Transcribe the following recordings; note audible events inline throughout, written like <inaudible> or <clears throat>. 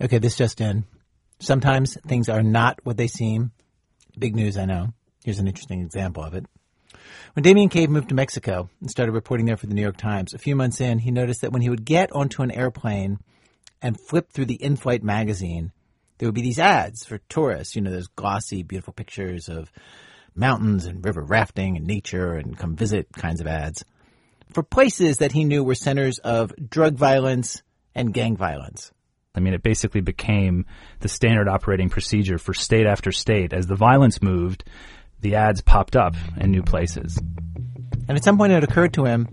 Okay, this just in. Sometimes things are not what they seem. Big news, I know. Here's an interesting example of it. When Damien Cave moved to Mexico and started reporting there for the New York Times, a few months in, he noticed that when he would get onto an airplane and flip through the in flight magazine, there would be these ads for tourists, you know, those glossy, beautiful pictures of mountains and river rafting and nature and come visit kinds of ads for places that he knew were centers of drug violence and gang violence. I mean, it basically became the standard operating procedure for state after state. As the violence moved, the ads popped up in new places. And at some point it occurred to him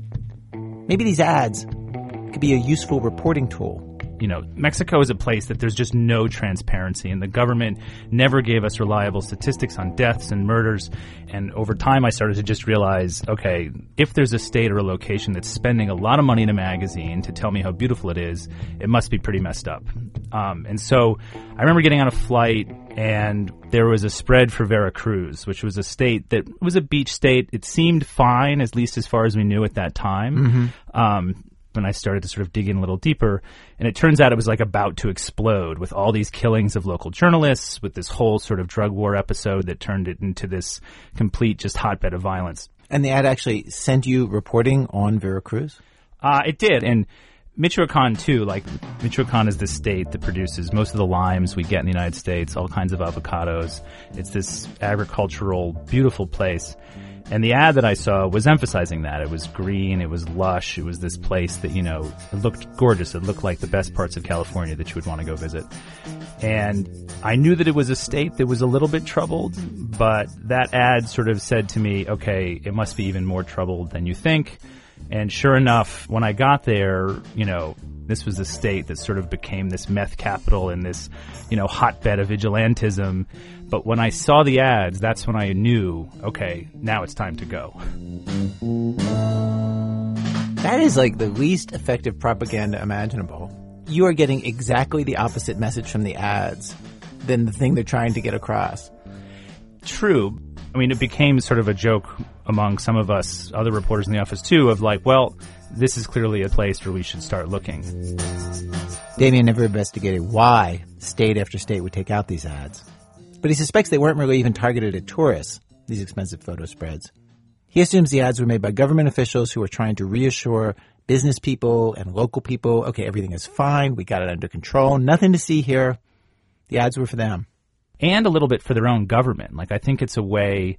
maybe these ads could be a useful reporting tool you know, Mexico is a place that there's just no transparency, and the government never gave us reliable statistics on deaths and murders. And over time, I started to just realize okay, if there's a state or a location that's spending a lot of money in a magazine to tell me how beautiful it is, it must be pretty messed up. Um, and so I remember getting on a flight, and there was a spread for Veracruz, which was a state that was a beach state. It seemed fine, at least as far as we knew at that time. Mm-hmm. Um, when I started to sort of dig in a little deeper. And it turns out it was like about to explode with all these killings of local journalists, with this whole sort of drug war episode that turned it into this complete just hotbed of violence. And the ad actually sent you reporting on Veracruz? Uh, it did. And Michoacan too, like Michoacan is the state that produces most of the limes we get in the United States, all kinds of avocados. It's this agricultural, beautiful place. And the ad that I saw was emphasizing that. It was green, it was lush, it was this place that, you know, it looked gorgeous. It looked like the best parts of California that you would want to go visit. And I knew that it was a state that was a little bit troubled, but that ad sort of said to me, okay, it must be even more troubled than you think. And sure enough, when I got there, you know, this was a state that sort of became this meth capital and this, you know, hotbed of vigilantism. But when I saw the ads, that's when I knew, okay, now it's time to go. That is like the least effective propaganda imaginable. You are getting exactly the opposite message from the ads than the thing they're trying to get across. True. I mean, it became sort of a joke among some of us, other reporters in the office too, of like, well, this is clearly a place where we should start looking. Damien never investigated why state after state would take out these ads. But he suspects they weren't really even targeted at tourists, these expensive photo spreads. He assumes the ads were made by government officials who were trying to reassure business people and local people, okay, everything is fine, we got it under control, nothing to see here. The ads were for them. And a little bit for their own government. Like, I think it's a way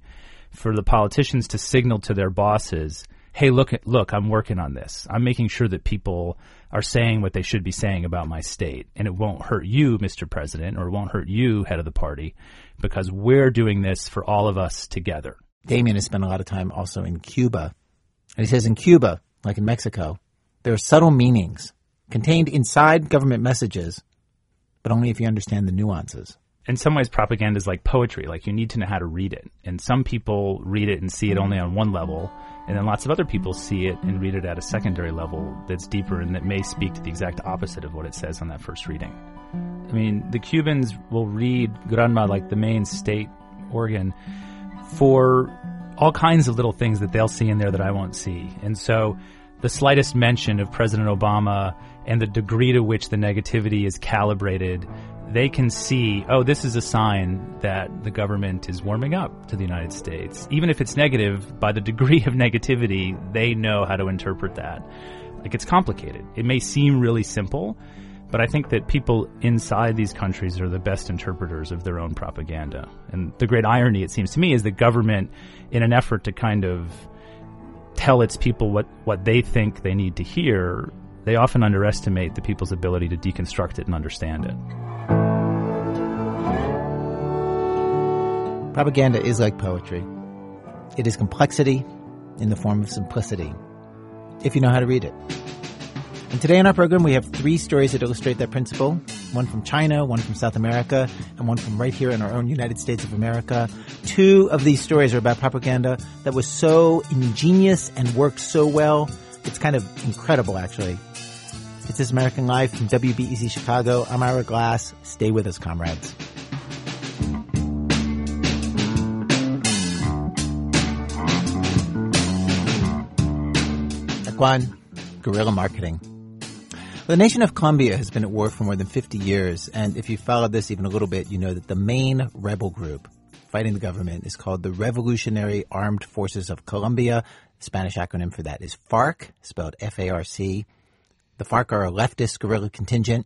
for the politicians to signal to their bosses hey, look, look, I'm working on this. I'm making sure that people are saying what they should be saying about my state, and it won't hurt you, Mr. President, or it won't hurt you, head of the party, because we're doing this for all of us together. Damien has spent a lot of time also in Cuba, and he says in Cuba, like in Mexico, there are subtle meanings contained inside government messages, but only if you understand the nuances in some ways propaganda is like poetry like you need to know how to read it and some people read it and see it only on one level and then lots of other people see it and read it at a secondary level that's deeper and that may speak to the exact opposite of what it says on that first reading. I mean, the Cubans will read Granma, like the main state organ, for all kinds of little things that they'll see in there that I won't see. And so the slightest mention of President Obama and the degree to which the negativity is calibrated they can see, oh, this is a sign that the government is warming up to the United States. Even if it's negative, by the degree <laughs> of negativity, they know how to interpret that. Like it's complicated. It may seem really simple, but I think that people inside these countries are the best interpreters of their own propaganda. And the great irony, it seems to me, is the government, in an effort to kind of tell its people what, what they think they need to hear, they often underestimate the people's ability to deconstruct it and understand it. Propaganda is like poetry. It is complexity in the form of simplicity, if you know how to read it. And today on our program, we have three stories that illustrate that principle. One from China, one from South America, and one from right here in our own United States of America. Two of these stories are about propaganda that was so ingenious and worked so well. It's kind of incredible, actually. It's This American Life from WBEZ Chicago. I'm Ira Glass. Stay with us, comrades. One, guerrilla marketing. The nation of Colombia has been at war for more than 50 years, and if you followed this even a little bit, you know that the main rebel group fighting the government is called the Revolutionary Armed Forces of Colombia. Spanish acronym for that is FARC, spelled F-A-R-C. The FARC are a leftist guerrilla contingent,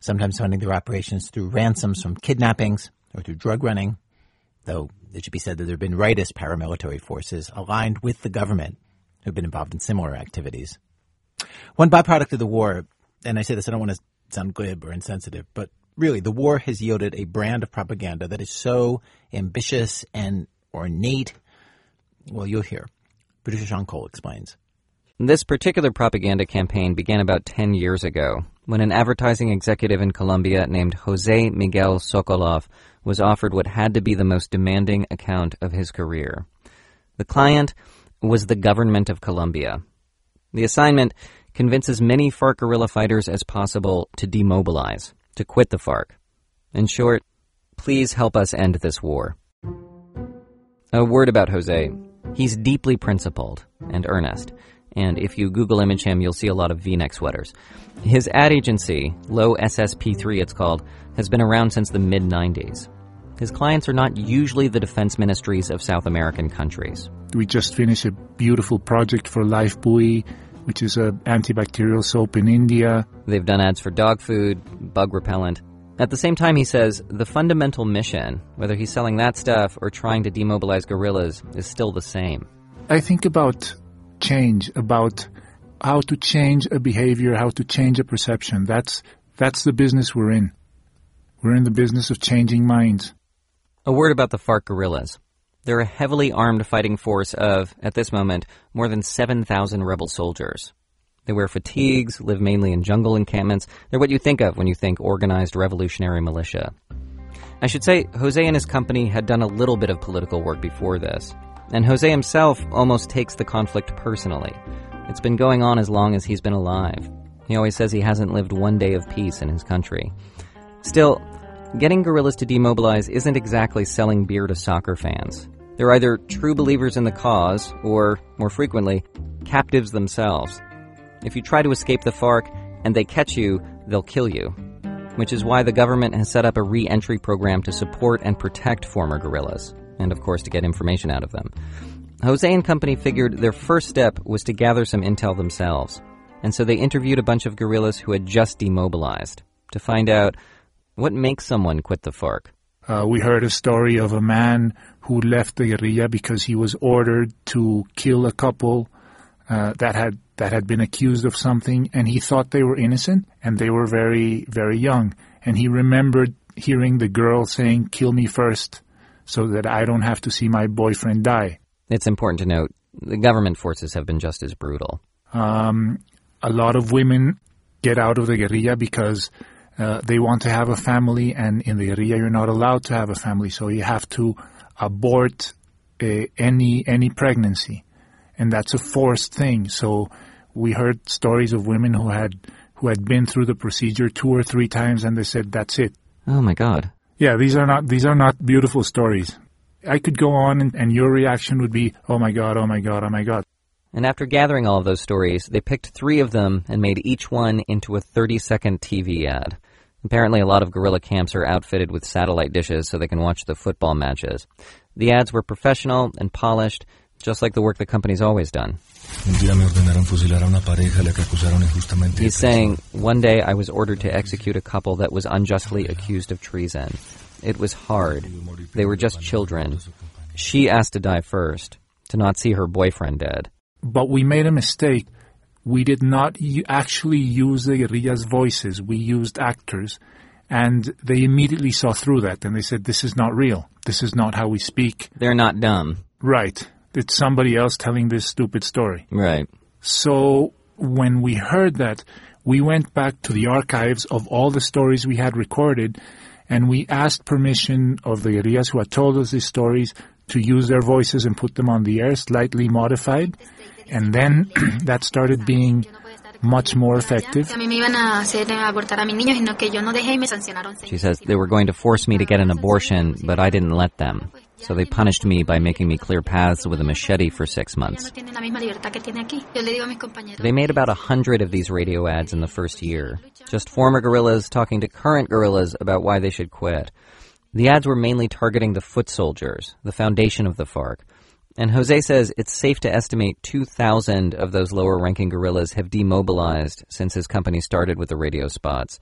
sometimes funding their operations through ransoms from kidnappings or through drug running, though it should be said that there have been rightist paramilitary forces aligned with the government who've been involved in similar activities. One byproduct of the war and I say this, I don't want to sound glib or insensitive, but really the war has yielded a brand of propaganda that is so ambitious and ornate. Well, you'll hear. Producer Sean Cole explains. This particular propaganda campaign began about 10 years ago when an advertising executive in Colombia named Jose Miguel Sokoloff was offered what had to be the most demanding account of his career. The client was the government of Colombia. The assignment convince as many FARC guerrilla fighters as possible to demobilize, to quit the FARC. In short, please help us end this war. A word about Jose. He's deeply principled and earnest, and if you Google image him, you'll see a lot of v-neck sweaters. His ad agency, Lowe SSP3 it's called, has been around since the mid-90s. His clients are not usually the defense ministries of South American countries. We just finished a beautiful project for Lifebuoy which is an antibacterial soap in India. They've done ads for dog food, bug repellent. At the same time, he says the fundamental mission, whether he's selling that stuff or trying to demobilize guerrillas, is still the same. I think about change, about how to change a behavior, how to change a perception. That's, that's the business we're in. We're in the business of changing minds. A word about the FARC guerrillas. They're a heavily armed fighting force of, at this moment, more than 7,000 rebel soldiers. They wear fatigues, live mainly in jungle encampments. They're what you think of when you think organized revolutionary militia. I should say, Jose and his company had done a little bit of political work before this. And Jose himself almost takes the conflict personally. It's been going on as long as he's been alive. He always says he hasn't lived one day of peace in his country. Still, getting guerrillas to demobilize isn't exactly selling beer to soccer fans. They're either true believers in the cause, or, more frequently, captives themselves. If you try to escape the FARC and they catch you, they'll kill you. Which is why the government has set up a re entry program to support and protect former guerrillas, and of course to get information out of them. Jose and company figured their first step was to gather some intel themselves, and so they interviewed a bunch of guerrillas who had just demobilized to find out what makes someone quit the FARC. Uh, we heard a story of a man who left the guerrilla because he was ordered to kill a couple uh, that had that had been accused of something, and he thought they were innocent, and they were very very young, and he remembered hearing the girl saying, "Kill me first, so that I don't have to see my boyfriend die." It's important to note the government forces have been just as brutal. Um, a lot of women get out of the guerrilla because uh, they want to have a family, and in the guerrilla you're not allowed to have a family, so you have to abort uh, any any pregnancy, and that's a forced thing. So we heard stories of women who had who had been through the procedure two or three times, and they said that's it. Oh my God! Yeah, these are not these are not beautiful stories. I could go on, and, and your reaction would be, "Oh my God! Oh my God! Oh my God!" And after gathering all of those stories, they picked three of them and made each one into a 30 second TV ad. Apparently, a lot of guerrilla camps are outfitted with satellite dishes so they can watch the football matches. The ads were professional and polished, just like the work the company's always done. He's saying, One day I was ordered to execute a couple that was unjustly accused of treason. It was hard. They were just children. She asked to die first, to not see her boyfriend dead. But we made a mistake. We did not actually use the guerrillas' voices. We used actors. And they immediately saw through that and they said, this is not real. This is not how we speak. They're not dumb. Right. It's somebody else telling this stupid story. Right. So when we heard that, we went back to the archives of all the stories we had recorded and we asked permission of the guerrillas who had told us these stories to use their voices and put them on the air, slightly modified. And then <clears throat> that started being much more effective. She says they were going to force me to get an abortion, but I didn't let them. So they punished me by making me clear paths with a machete for six months. They made about a hundred of these radio ads in the first year, just former guerrillas talking to current guerrillas about why they should quit. The ads were mainly targeting the foot soldiers, the foundation of the FARC. And Jose says it's safe to estimate 2,000 of those lower ranking guerrillas have demobilized since his company started with the radio spots.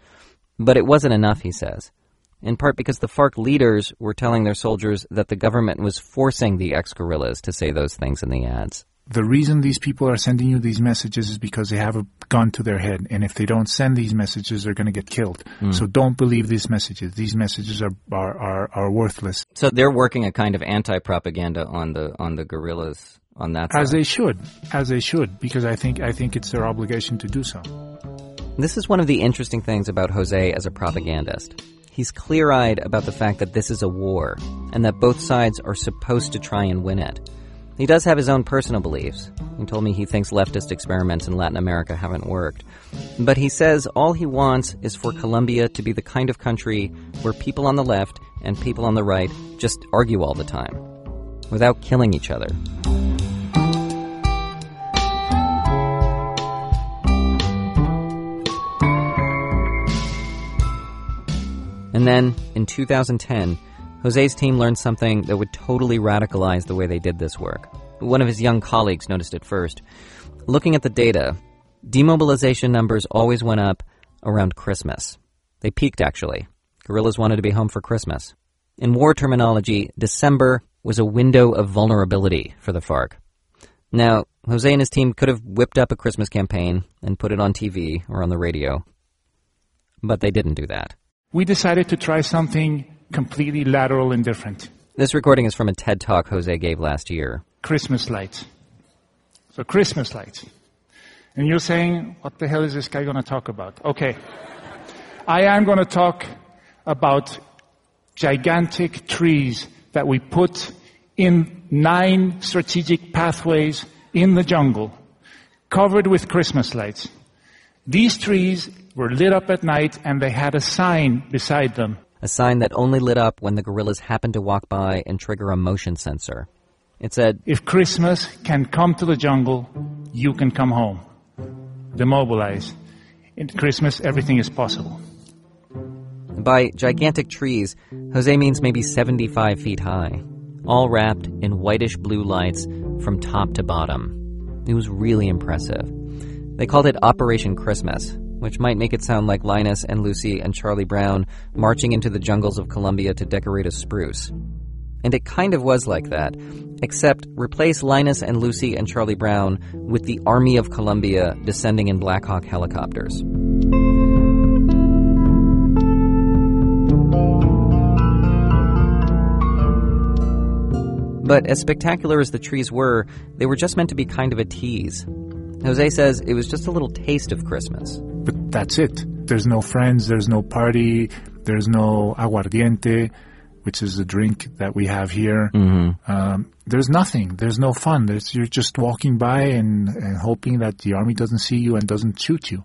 But it wasn't enough, he says. In part because the FARC leaders were telling their soldiers that the government was forcing the ex guerrillas to say those things in the ads the reason these people are sending you these messages is because they have a gun to their head. And if they don't send these messages, they're going to get killed. Mm. So don't believe these messages. These messages are, are, are, are, worthless. So they're working a kind of anti-propaganda on the, on the guerrillas on that side. As they should. As they should. Because I think, I think it's their obligation to do so. This is one of the interesting things about Jose as a propagandist. He's clear eyed about the fact that this is a war, and that both sides are supposed to try and win it. He does have his own personal beliefs. He told me he thinks leftist experiments in Latin America haven't worked. But he says all he wants is for Colombia to be the kind of country where people on the left and people on the right just argue all the time, without killing each other. And then, in 2010, Jose's team learned something that would totally radicalize the way they did this work. One of his young colleagues noticed it first. Looking at the data, demobilization numbers always went up around Christmas. They peaked, actually. Guerrillas wanted to be home for Christmas. In war terminology, December was a window of vulnerability for the FARC. Now, Jose and his team could have whipped up a Christmas campaign and put it on TV or on the radio. But they didn't do that. We decided to try something completely lateral and different. This recording is from a TED talk Jose gave last year. Christmas lights. So Christmas lights. And you're saying, what the hell is this guy going to talk about? Okay. <laughs> I am going to talk about gigantic trees that we put in nine strategic pathways in the jungle, covered with Christmas lights. These trees were lit up at night and they had a sign beside them a sign that only lit up when the guerrillas happened to walk by and trigger a motion sensor. It said, If Christmas can come to the jungle, you can come home. Demobilize. In Christmas, everything is possible. By gigantic trees, Jose means maybe 75 feet high, all wrapped in whitish blue lights from top to bottom. It was really impressive. They called it Operation Christmas, which might make it sound like Linus and Lucy and Charlie Brown marching into the jungles of Colombia to decorate a spruce. And it kind of was like that, except replace Linus and Lucy and Charlie Brown with the Army of Colombia descending in Black Hawk helicopters. But as spectacular as the trees were, they were just meant to be kind of a tease. Jose says it was just a little taste of Christmas. That's it. There's no friends, there's no party, there's no aguardiente, which is the drink that we have here. Mm-hmm. Um, there's nothing. There's no fun. There's, you're just walking by and, and hoping that the army doesn't see you and doesn't shoot you.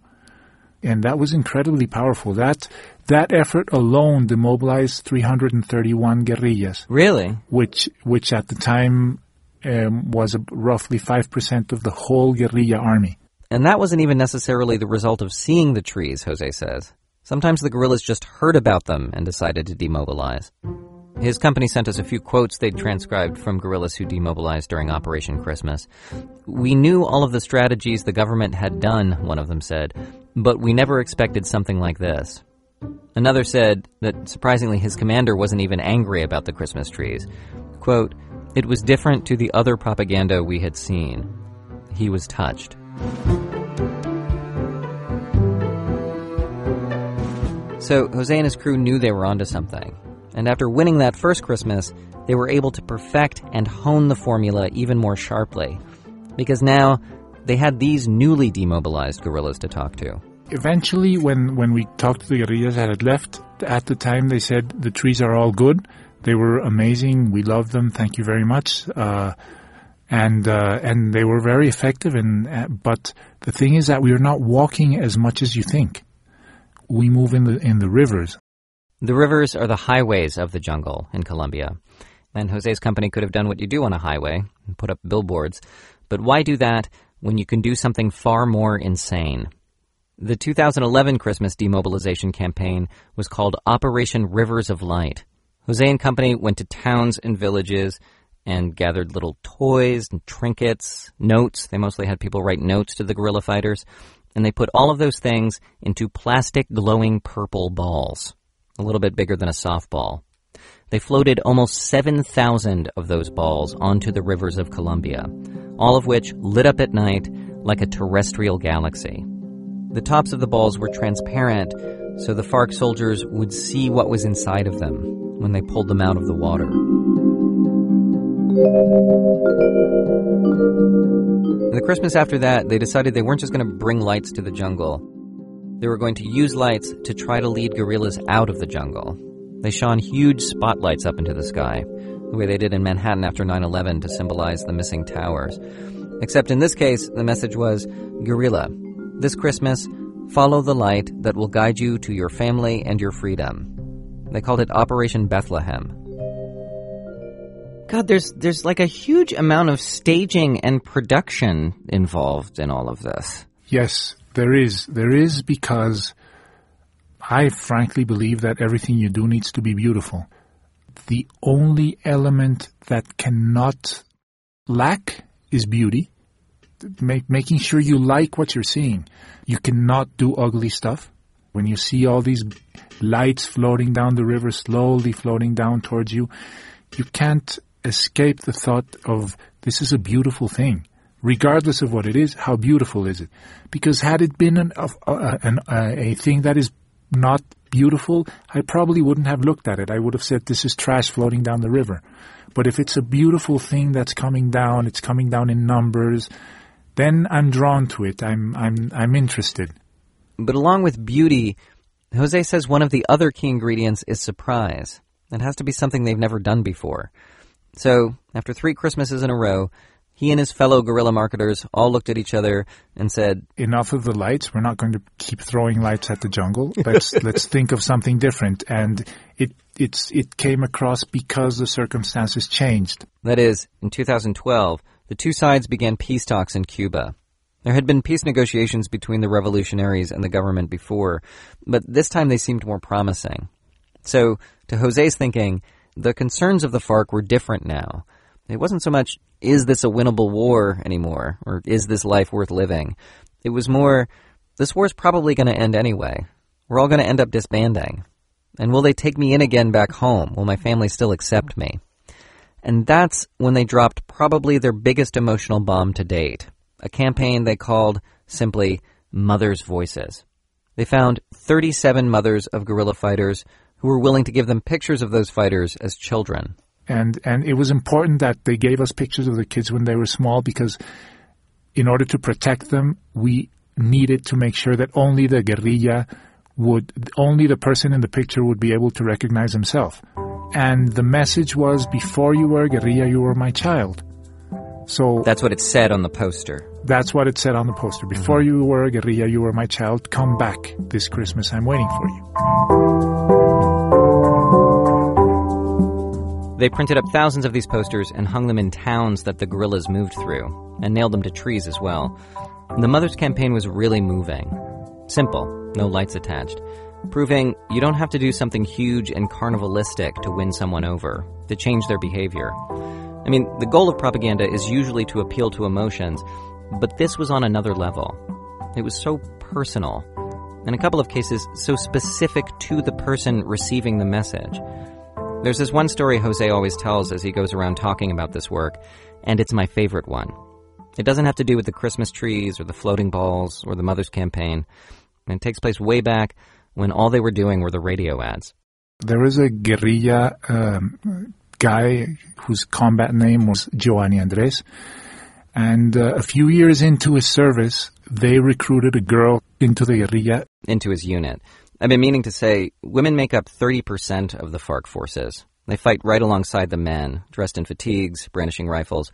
And that was incredibly powerful. That that effort alone demobilized 331 guerrillas. Really? Which which at the time um, was roughly 5% of the whole guerrilla army. And that wasn't even necessarily the result of seeing the trees, Jose says. Sometimes the guerrillas just heard about them and decided to demobilize. His company sent us a few quotes they'd transcribed from guerrillas who demobilized during Operation Christmas. We knew all of the strategies the government had done, one of them said, but we never expected something like this. Another said that surprisingly his commander wasn't even angry about the Christmas trees. Quote, it was different to the other propaganda we had seen. He was touched. So Jose and his crew knew they were onto something. And after winning that first Christmas, they were able to perfect and hone the formula even more sharply. Because now they had these newly demobilized guerrillas to talk to. Eventually, when, when we talked to the guerrillas that had left, at the time they said the trees are all good they were amazing. We love them. Thank you very much. Uh, and uh, and they were very effective. And uh, but the thing is that we are not walking as much as you think. We move in the in the rivers. The rivers are the highways of the jungle in Colombia. And Jose's company could have done what you do on a highway and put up billboards. But why do that when you can do something far more insane? The 2011 Christmas demobilization campaign was called Operation Rivers of Light. Jose and company went to towns and villages and gathered little toys and trinkets, notes. They mostly had people write notes to the guerrilla fighters. And they put all of those things into plastic glowing purple balls, a little bit bigger than a softball. They floated almost 7,000 of those balls onto the rivers of Colombia, all of which lit up at night like a terrestrial galaxy. The tops of the balls were transparent, so the FARC soldiers would see what was inside of them when they pulled them out of the water. The Christmas after that, they decided they weren't just going to bring lights to the jungle. They were going to use lights to try to lead guerrillas out of the jungle. They shone huge spotlights up into the sky, the way they did in Manhattan after 9 11 to symbolize the missing towers. Except in this case, the message was Guerrilla, this Christmas, follow the light that will guide you to your family and your freedom. They called it Operation Bethlehem. God, there's there's like a huge amount of staging and production involved in all of this. Yes, there is. There is because I frankly believe that everything you do needs to be beautiful. The only element that cannot lack is beauty make, making sure you like what you're seeing. You cannot do ugly stuff. When you see all these lights floating down the river, slowly floating down towards you, you can't escape the thought of this is a beautiful thing. Regardless of what it is, how beautiful is it? Because had it been an, uh, an, uh, a thing that is not beautiful, I probably wouldn't have looked at it. I would have said, this is trash floating down the river. But if it's a beautiful thing that's coming down, it's coming down in numbers, then I'm drawn to it. I'm I'm I'm interested. But along with beauty, Jose says one of the other key ingredients is surprise. It has to be something they've never done before. So, after three Christmases in a row, he and his fellow guerrilla marketers all looked at each other and said, "Enough of the lights. We're not going to keep throwing lights at the jungle. Let's <laughs> let's think of something different." And it it's it came across because the circumstances changed. That is, in 2012, the two sides began peace talks in Cuba. There had been peace negotiations between the revolutionaries and the government before, but this time they seemed more promising. So, to Jose's thinking, the concerns of the FARC were different now. It wasn't so much, is this a winnable war anymore, or is this life worth living? It was more, this war's probably going to end anyway. We're all going to end up disbanding. And will they take me in again back home? Will my family still accept me? And that's when they dropped probably their biggest emotional bomb to date. A campaign they called simply Mothers' Voices. They found 37 mothers of guerrilla fighters who were willing to give them pictures of those fighters as children. And and it was important that they gave us pictures of the kids when they were small because in order to protect them, we needed to make sure that only the guerrilla would only the person in the picture would be able to recognize himself. And the message was before you were a guerrilla you were my child. So that's what it said on the poster that's what it said on the poster. Before mm-hmm. you were a guerrilla you were my child. Come back this christmas. I'm waiting for you. They printed up thousands of these posters and hung them in towns that the guerrillas moved through and nailed them to trees as well. The mother's campaign was really moving. Simple no lights attached. Proving you don't have to do something huge and carnivalistic to win someone over, to change their behavior. I mean, the goal of propaganda is usually to appeal to emotions, but this was on another level. It was so personal, in a couple of cases, so specific to the person receiving the message. There's this one story Jose always tells as he goes around talking about this work, and it's my favorite one. It doesn't have to do with the Christmas trees or the floating balls or the Mother's Campaign. It takes place way back when all they were doing were the radio ads. There was a guerrilla um, guy whose combat name was Giovanni Andres. And uh, a few years into his service, they recruited a girl into the guerrilla. Into his unit. I've been meaning to say, women make up 30% of the FARC forces. They fight right alongside the men, dressed in fatigues, brandishing rifles.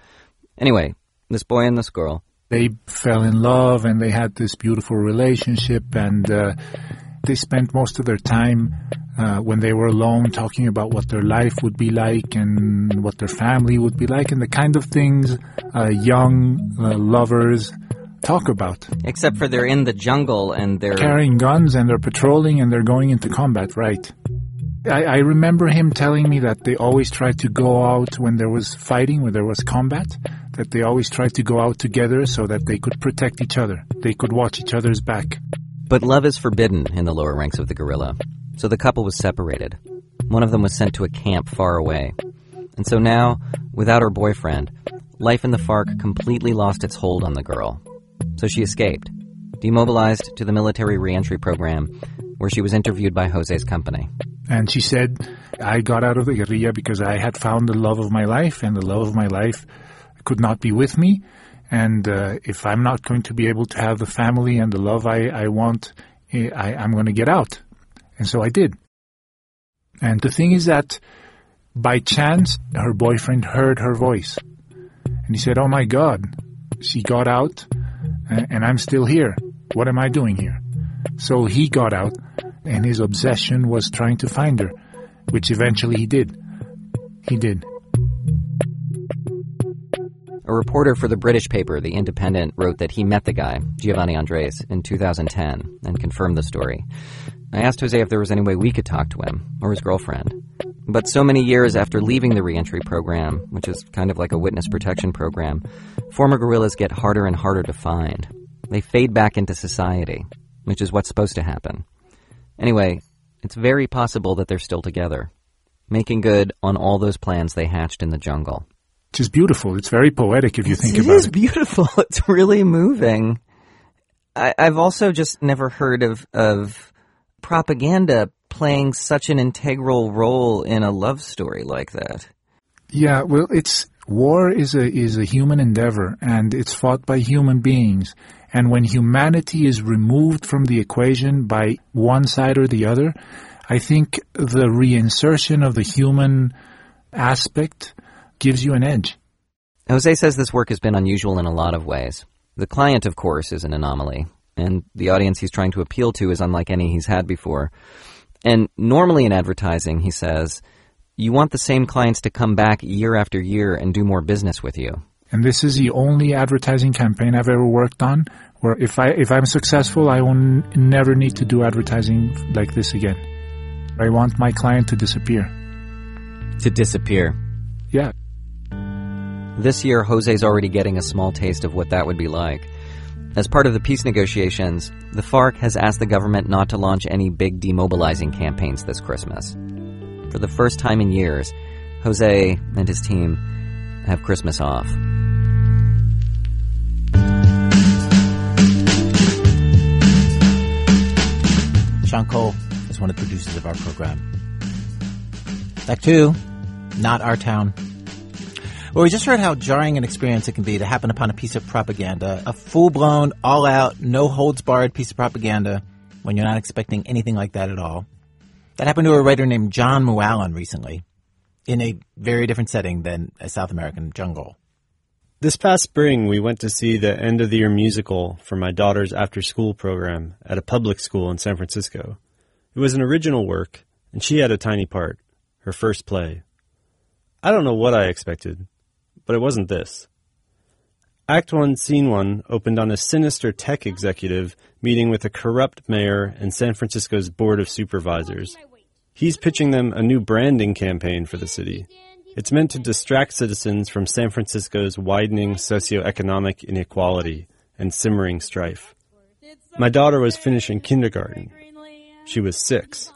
Anyway, this boy and this girl. They fell in love and they had this beautiful relationship and uh, They spent most of their time uh, when they were alone talking about what their life would be like and what their family would be like and the kind of things uh, young uh, lovers talk about. Except for they're in the jungle and they're Carrying guns and they're patrolling and they're going into combat, right? I, I remember him telling me that they always tried to go out when there was fighting, when there was combat, that they always tried to go out together so that they could protect each other. They could watch each other's back. But love is forbidden in the lower ranks of the guerrilla. So the couple was separated. One of them was sent to a camp far away. And so now, without her boyfriend, life in the FARC completely lost its hold on the girl. So she escaped, demobilized to the military reentry program, where she was interviewed by Jose's company. And she said, I got out of the guerrilla because I had found the love of my life, and the love of my life could not be with me. And uh, if I'm not going to be able to have the family and the love I, I want, eh, I, I'm going to get out. And so I did. And the thing is that by chance, her boyfriend heard her voice. And he said, Oh my God, she got out, and, and I'm still here. What am I doing here? So he got out, and his obsession was trying to find her, which eventually he did. He did. A reporter for the British paper, The Independent, wrote that he met the guy, Giovanni Andres, in 2010 and confirmed the story. I asked Jose if there was any way we could talk to him, or his girlfriend. But so many years after leaving the reentry program, which is kind of like a witness protection program, former guerrillas get harder and harder to find. They fade back into society, which is what's supposed to happen. Anyway, it's very possible that they're still together, making good on all those plans they hatched in the jungle. Which is beautiful. It's very poetic if you think It about is it. beautiful. <laughs> It's really moving. I, I've also just never heard of of propaganda playing such an integral role in a love story like that. Yeah, well, it's war is a is a human endeavor, and it's fought by human beings. And when humanity is removed from the equation by one side or the other, I think the reinsertion of the human aspect gives you an edge. Jose says this work has been unusual in a lot of ways. The client, of course, is an anomaly, and the audience he's trying to appeal to is unlike any he's had before. And normally in advertising, he says, you want the same clients to come back year after year and do more business with you. And this is the only advertising campaign I've ever worked on where if I if I'm successful, I will n- never need to do advertising like this again. I want my client to disappear. To disappear. Yeah. This year, Jose's already getting a small taste of what that would be like. As part of the peace negotiations, the FARC has asked the government not to launch any big demobilizing campaigns this Christmas. For the first time in years, Jose and his team have Christmas off. Sean Cole is one of the producers of our program. Act two, not our town. Well, we just heard how jarring an experience it can be to happen upon a piece of propaganda, a full-blown, all-out, no holds barred piece of propaganda when you're not expecting anything like that at all. That happened to a writer named John Mooallem recently, in a very different setting than a South American jungle. This past spring, we went to see the end of the year musical for my daughter's after school program at a public school in San Francisco. It was an original work, and she had a tiny part, her first play. I don't know what I expected, but it wasn't this. Act 1, Scene 1 opened on a sinister tech executive meeting with a corrupt mayor and San Francisco's Board of Supervisors. He's pitching them a new branding campaign for the city. It's meant to distract citizens from San Francisco's widening socioeconomic inequality and simmering strife. My daughter was finishing kindergarten. She was six.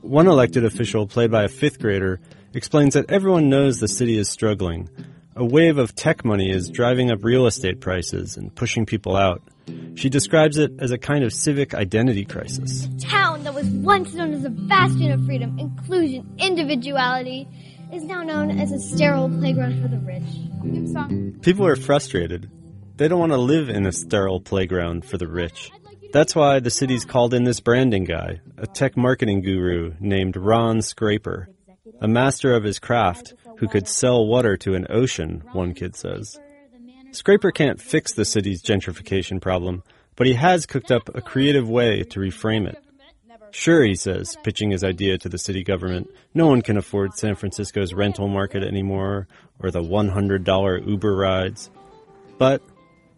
One elected official, played by a fifth grader, explains that everyone knows the city is struggling. A wave of tech money is driving up real estate prices and pushing people out. She describes it as a kind of civic identity crisis. A town that was once known as a bastion of freedom, inclusion, individuality, is now known as a sterile playground for the rich. People are frustrated. They don't want to live in a sterile playground for the rich. That's why the city's called in this branding guy, a tech marketing guru named Ron Scraper, a master of his craft who could sell water to an ocean, one kid says. Scraper can't fix the city's gentrification problem, But he has cooked up a creative way to reframe it. Sure, he says, pitching his idea to the city government, no one can afford San Francisco's rental market anymore or the $100 Uber rides. But,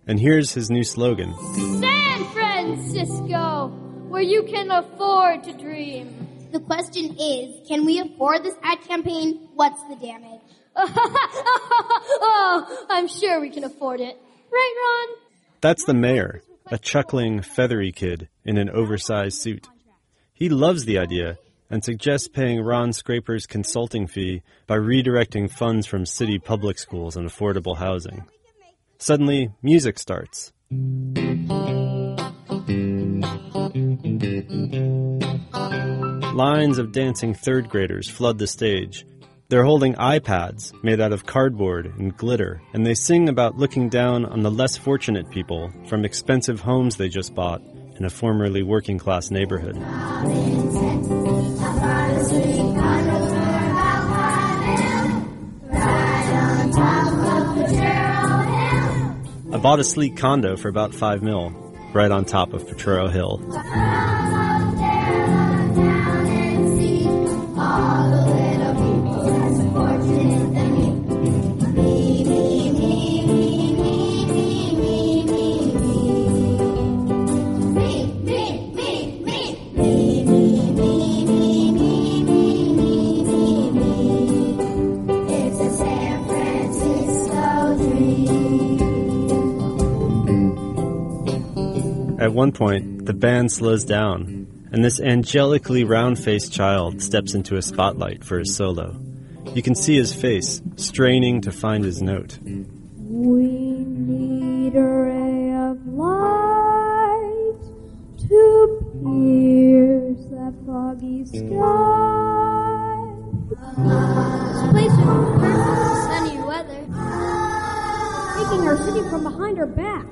and here's his new slogan San Francisco, where you can afford to dream. The question is, can we afford this ad campaign? What's the damage? <laughs> oh, I'm sure we can afford it. Right, Ron? That's the mayor, a chuckling, feathery kid in an oversized suit. He loves the idea and suggests paying Ron Scraper's consulting fee by redirecting funds from city public schools and affordable housing. Suddenly, music starts. Lines of dancing third graders flood the stage. They're holding iPads made out of cardboard and glitter, and they sing about looking down on the less fortunate people from expensive homes they just bought in a formerly working class neighborhood. I bought a sleek condo for about five mil, right on top of Potrero Hill. At one point, the band slows down, and this angelically round faced child steps into a spotlight for his solo. You can see his face, straining to find his note. We need a ray of light to pierce that foggy sky. This place would be perfect for sunny weather. Taking our city from behind our back.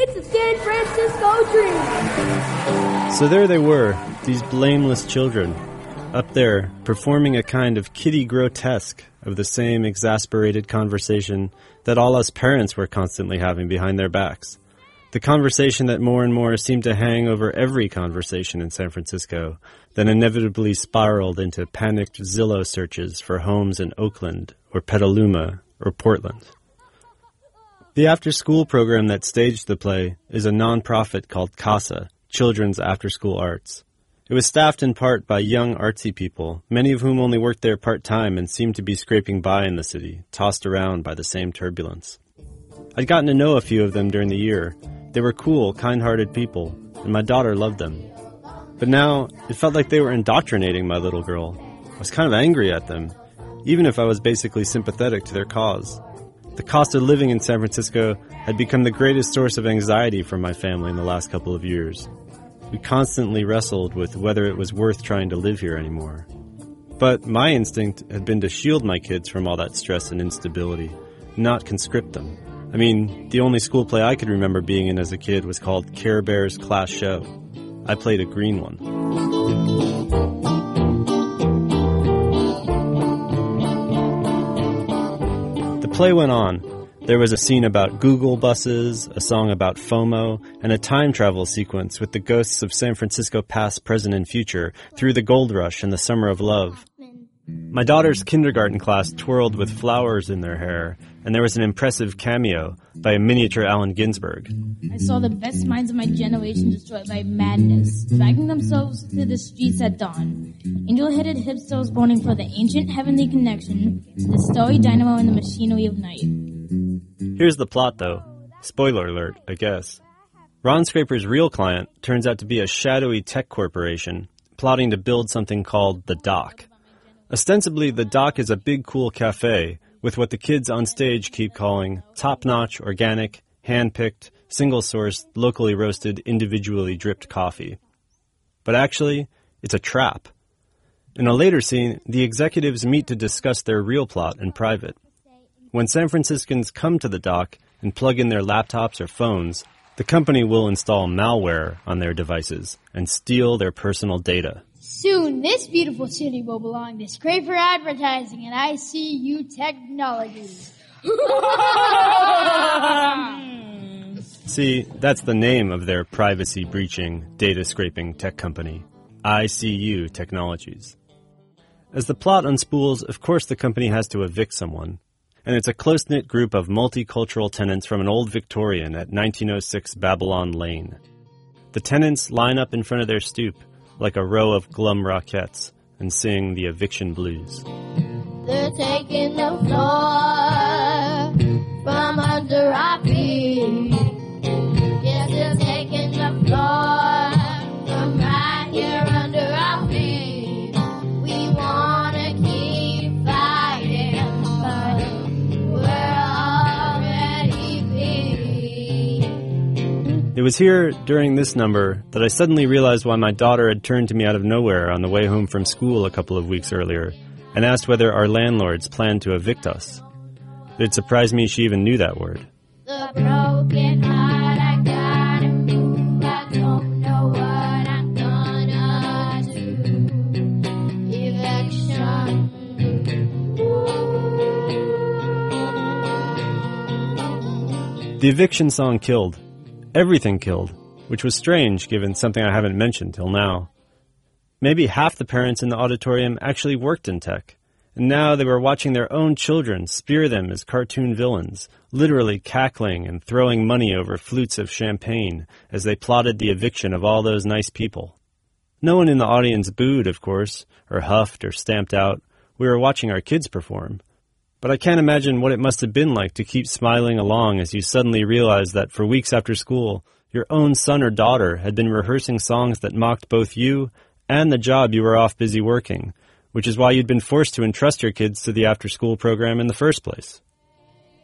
It's a San Francisco dream. So there they were, these blameless children, up there performing a kind of kitty grotesque of the same exasperated conversation that all us parents were constantly having behind their backs. The conversation that more and more seemed to hang over every conversation in San Francisco, then inevitably spiraled into panicked Zillow searches for homes in Oakland or Petaluma or Portland. The after school program that staged the play is a nonprofit called CASA, Children's After School Arts. It was staffed in part by young artsy people, many of whom only worked there part time and seemed to be scraping by in the city, tossed around by the same turbulence. I'd gotten to know a few of them during the year. They were cool, kind hearted people, and my daughter loved them. But now, it felt like they were indoctrinating my little girl. I was kind of angry at them, even if I was basically sympathetic to their cause. The cost of living in San Francisco had become the greatest source of anxiety for my family in the last couple of years. We constantly wrestled with whether it was worth trying to live here anymore. But my instinct had been to shield my kids from all that stress and instability, not conscript them. I mean, the only school play I could remember being in as a kid was called Care Bears Class Show. I played a green one. The play went on. There was a scene about Google buses, a song about FOMO, and a time travel sequence with the ghosts of San Francisco past, present, and future through the gold rush and the summer of love. My daughter's kindergarten class twirled with flowers in their hair, and there was an impressive cameo by a miniature Allen Ginsberg. I saw the best minds of my generation destroyed by madness, dragging themselves through the streets at dawn. Angel-headed hipsters mourning for the ancient heavenly connection to the starry dynamo and the machinery of night. Here's the plot, though. Spoiler alert, I guess. Ron Scraper's real client turns out to be a shadowy tech corporation plotting to build something called the Dock. Ostensibly, the Dock is a big, cool cafe with what the kids on stage keep calling top notch, organic, hand picked, single sourced, locally roasted, individually dripped coffee. But actually, it's a trap. In a later scene, the executives meet to discuss their real plot in private. When San Franciscans come to the dock and plug in their laptops or phones, the company will install malware on their devices and steal their personal data. Soon, this beautiful city will belong to Scraper Advertising and ICU Technologies. <laughs> See, that's the name of their privacy breaching, data scraping tech company, ICU Technologies. As the plot unspools, of course the company has to evict someone. And it's a close knit group of multicultural tenants from an old Victorian at 1906 Babylon Lane. The tenants line up in front of their stoop like a row of glum Rockettes and sing the eviction blues. They're taking the floor It was here during this number that I suddenly realized why my daughter had turned to me out of nowhere on the way home from school a couple of weeks earlier and asked whether our landlords planned to evict us. It surprised me she even knew that word. The broken heart I gotta move. I don't know what I'm gonna do. Eviction. The eviction song killed. Everything killed, which was strange given something I haven't mentioned till now. Maybe half the parents in the auditorium actually worked in tech, and now they were watching their own children spear them as cartoon villains, literally cackling and throwing money over flutes of champagne as they plotted the eviction of all those nice people. No one in the audience booed, of course, or huffed or stamped out. We were watching our kids perform. But I can't imagine what it must have been like to keep smiling along as you suddenly realized that for weeks after school, your own son or daughter had been rehearsing songs that mocked both you and the job you were off busy working, which is why you'd been forced to entrust your kids to the after school program in the first place.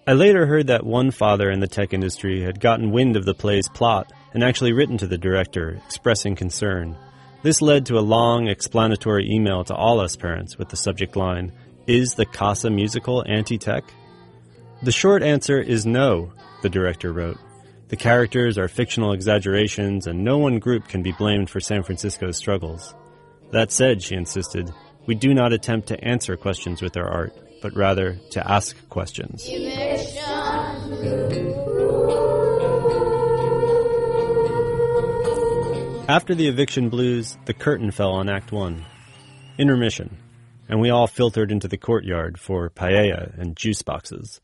I later heard that one father in the tech industry had gotten wind of the play's plot and actually written to the director expressing concern. This led to a long explanatory email to all us parents with the subject line, Is the Casa musical anti tech? The short answer is no, the director wrote. The characters are fictional exaggerations, and no one group can be blamed for San Francisco's struggles. That said, she insisted, we do not attempt to answer questions with our art, but rather to ask questions. After the eviction blues, the curtain fell on Act One. Intermission, and we all filtered into the courtyard for paella and juice boxes.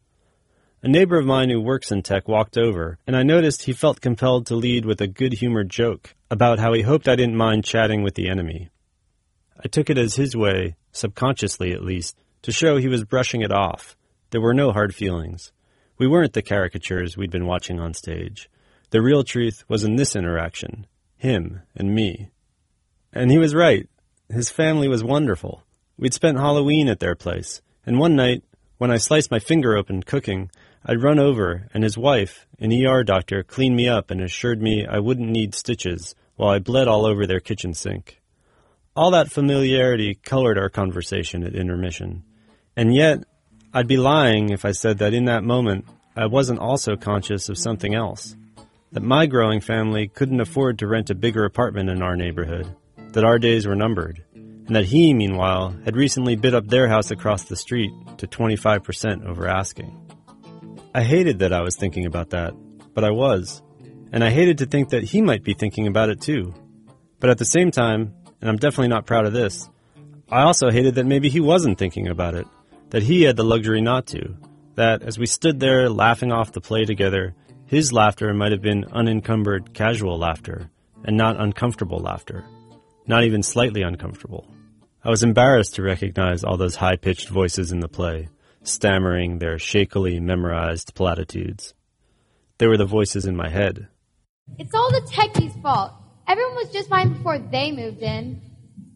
A neighbor of mine who works in tech walked over, and I noticed he felt compelled to lead with a good humored joke about how he hoped I didn't mind chatting with the enemy. I took it as his way, subconsciously at least, to show he was brushing it off. There were no hard feelings. We weren't the caricatures we'd been watching on stage. The real truth was in this interaction him and me. And he was right. His family was wonderful. We'd spent Halloween at their place, and one night, when I sliced my finger open cooking, I'd run over, and his wife, an ER doctor, cleaned me up and assured me I wouldn't need stitches while I bled all over their kitchen sink. All that familiarity colored our conversation at intermission. And yet, I'd be lying if I said that in that moment I wasn't also conscious of something else. That my growing family couldn't afford to rent a bigger apartment in our neighborhood, that our days were numbered, and that he, meanwhile, had recently bid up their house across the street to 25% over asking. I hated that I was thinking about that, but I was. And I hated to think that he might be thinking about it too. But at the same time, and I'm definitely not proud of this, I also hated that maybe he wasn't thinking about it, that he had the luxury not to, that as we stood there laughing off the play together, his laughter might have been unencumbered, casual laughter, and not uncomfortable laughter, not even slightly uncomfortable. I was embarrassed to recognize all those high pitched voices in the play, stammering their shakily memorized platitudes. They were the voices in my head. It's all the techies' fault. Everyone was just fine before they moved in.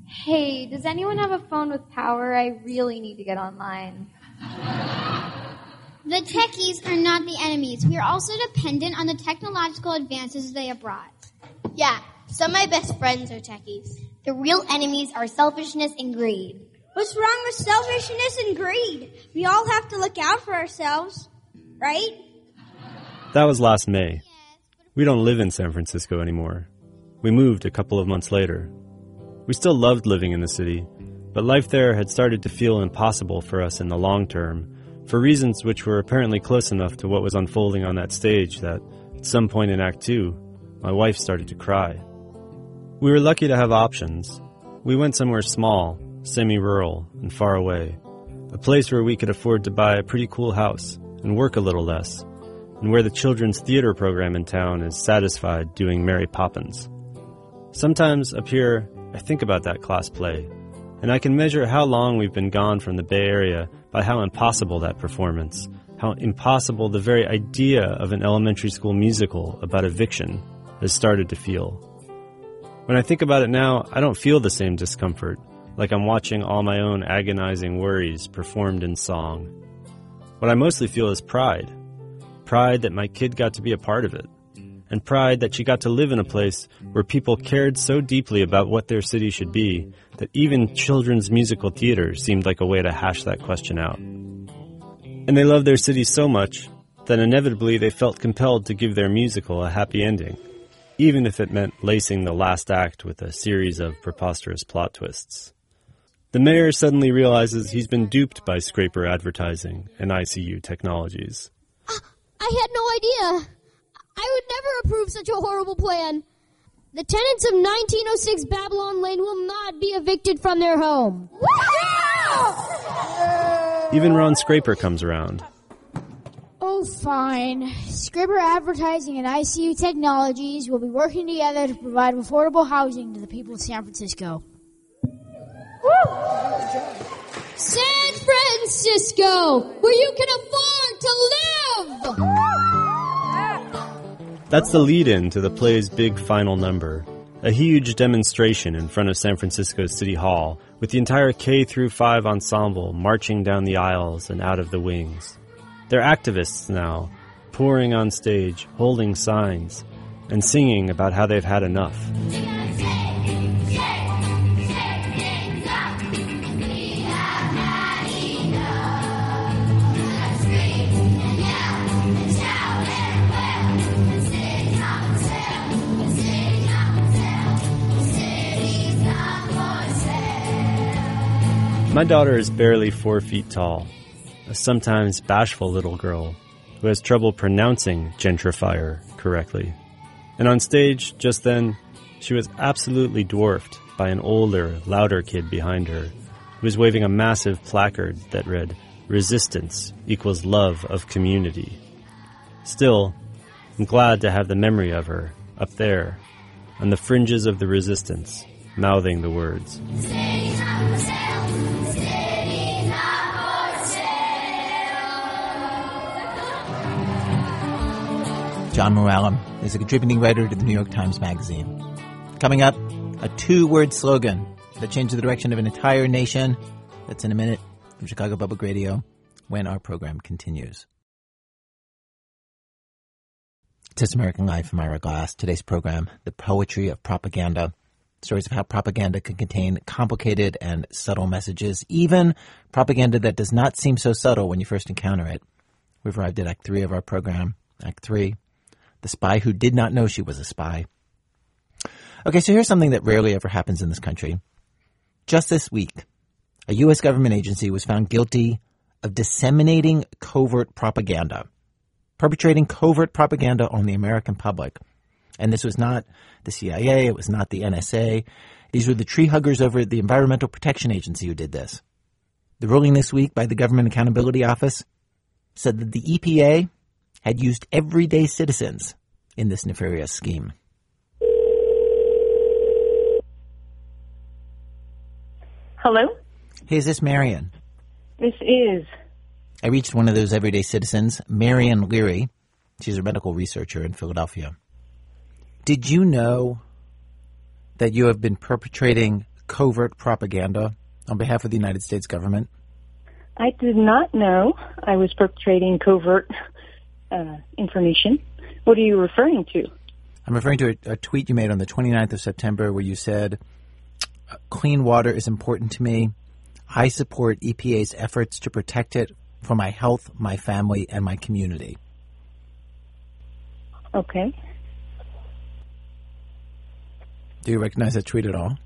Hey, does anyone have a phone with power? I really need to get online. The techies are not the enemies. We are also dependent on the technological advances they have brought. Yeah, some of my best friends are techies. The real enemies are selfishness and greed. What's wrong with selfishness and greed? We all have to look out for ourselves, right? That was last May. We don't live in San Francisco anymore. We moved a couple of months later. We still loved living in the city, but life there had started to feel impossible for us in the long term, for reasons which were apparently close enough to what was unfolding on that stage that, at some point in Act Two, my wife started to cry. We were lucky to have options. We went somewhere small, semi rural, and far away. A place where we could afford to buy a pretty cool house and work a little less, and where the children's theater program in town is satisfied doing Mary Poppins. Sometimes up here, I think about that class play, and I can measure how long we've been gone from the Bay Area by how impossible that performance, how impossible the very idea of an elementary school musical about eviction has started to feel. When I think about it now, I don't feel the same discomfort, like I'm watching all my own agonizing worries performed in song. What I mostly feel is pride. Pride that my kid got to be a part of it. And pride that she got to live in a place where people cared so deeply about what their city should be that even children's musical theater seemed like a way to hash that question out. And they loved their city so much that inevitably they felt compelled to give their musical a happy ending, even if it meant lacing the last act with a series of preposterous plot twists. The mayor suddenly realizes he's been duped by scraper advertising and ICU technologies. I had no idea. I would never approve such a horrible plan. The tenants of 1906 Babylon Lane will not be evicted from their home. Even Ron Scraper comes around. Fine. Scribber Advertising and ICU Technologies will be working together to provide affordable housing to the people of San Francisco. San Francisco, where you can afford to live! That's the lead in to the play's big final number. A huge demonstration in front of San Francisco City Hall with the entire K through 5 ensemble marching down the aisles and out of the wings. They're activists now, pouring on stage, holding signs, and singing about how they've had enough. My daughter is barely four feet tall, a sometimes bashful little girl who has trouble pronouncing gentrifier correctly. And on stage, just then, she was absolutely dwarfed by an older, louder kid behind her who was waving a massive placard that read, Resistance equals love of community. Still, I'm glad to have the memory of her up there on the fringes of the resistance, mouthing the words. John Mooallem is a contributing writer to the New York Times Magazine. Coming up, a two word slogan that changed the direction of an entire nation. That's in a minute from Chicago Public Radio when our program continues. This American Life from Ira Glass. Today's program, The Poetry of Propaganda. Stories of how propaganda can contain complicated and subtle messages, even propaganda that does not seem so subtle when you first encounter it. We've arrived at Act 3 of our program. Act 3 The Spy Who Did Not Know She Was a Spy. Okay, so here's something that rarely ever happens in this country. Just this week, a U.S. government agency was found guilty of disseminating covert propaganda, perpetrating covert propaganda on the American public. And this was not the CIA, it was not the NSA. These were the tree huggers over at the Environmental Protection Agency who did this. The ruling this week by the Government Accountability Office said that the EPA had used everyday citizens in this nefarious scheme. Hello? Hey, is this Marion? This is. I reached one of those everyday citizens, Marion Leary. She's a medical researcher in Philadelphia. Did you know that you have been perpetrating covert propaganda on behalf of the United States government? I did not know I was perpetrating covert uh, information. What are you referring to? I'm referring to a, a tweet you made on the 29th of September where you said, clean water is important to me. I support EPA's efforts to protect it for my health, my family, and my community. Okay. Do you recognize that tweet at all?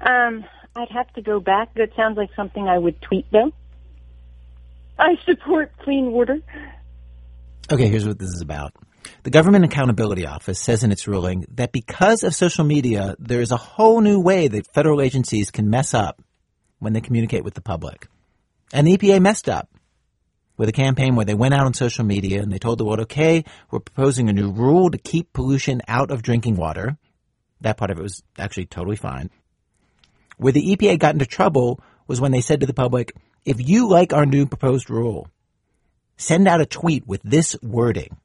Um, I'd have to go back. That sounds like something I would tweet, though. I support clean water. Okay, here's what this is about. The Government Accountability Office says in its ruling that because of social media, there is a whole new way that federal agencies can mess up when they communicate with the public. And the EPA messed up with a campaign where they went out on social media and they told the world, okay, we're proposing a new rule to keep pollution out of drinking water. That part of it was actually totally fine. Where the EPA got into trouble was when they said to the public, if you like our new proposed rule, send out a tweet with this wording.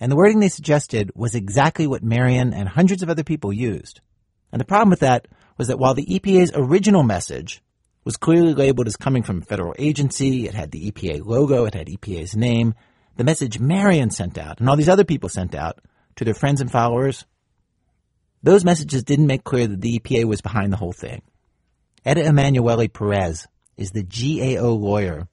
And the wording they suggested was exactly what Marion and hundreds of other people used. And the problem with that was that while the EPA's original message was clearly labeled as coming from a federal agency, it had the EPA logo, it had EPA's name, the message Marion sent out and all these other people sent out to their friends and followers, those messages didn't make clear that the EPA was behind the whole thing. Edda Emmanuelli Perez is the GAO lawyer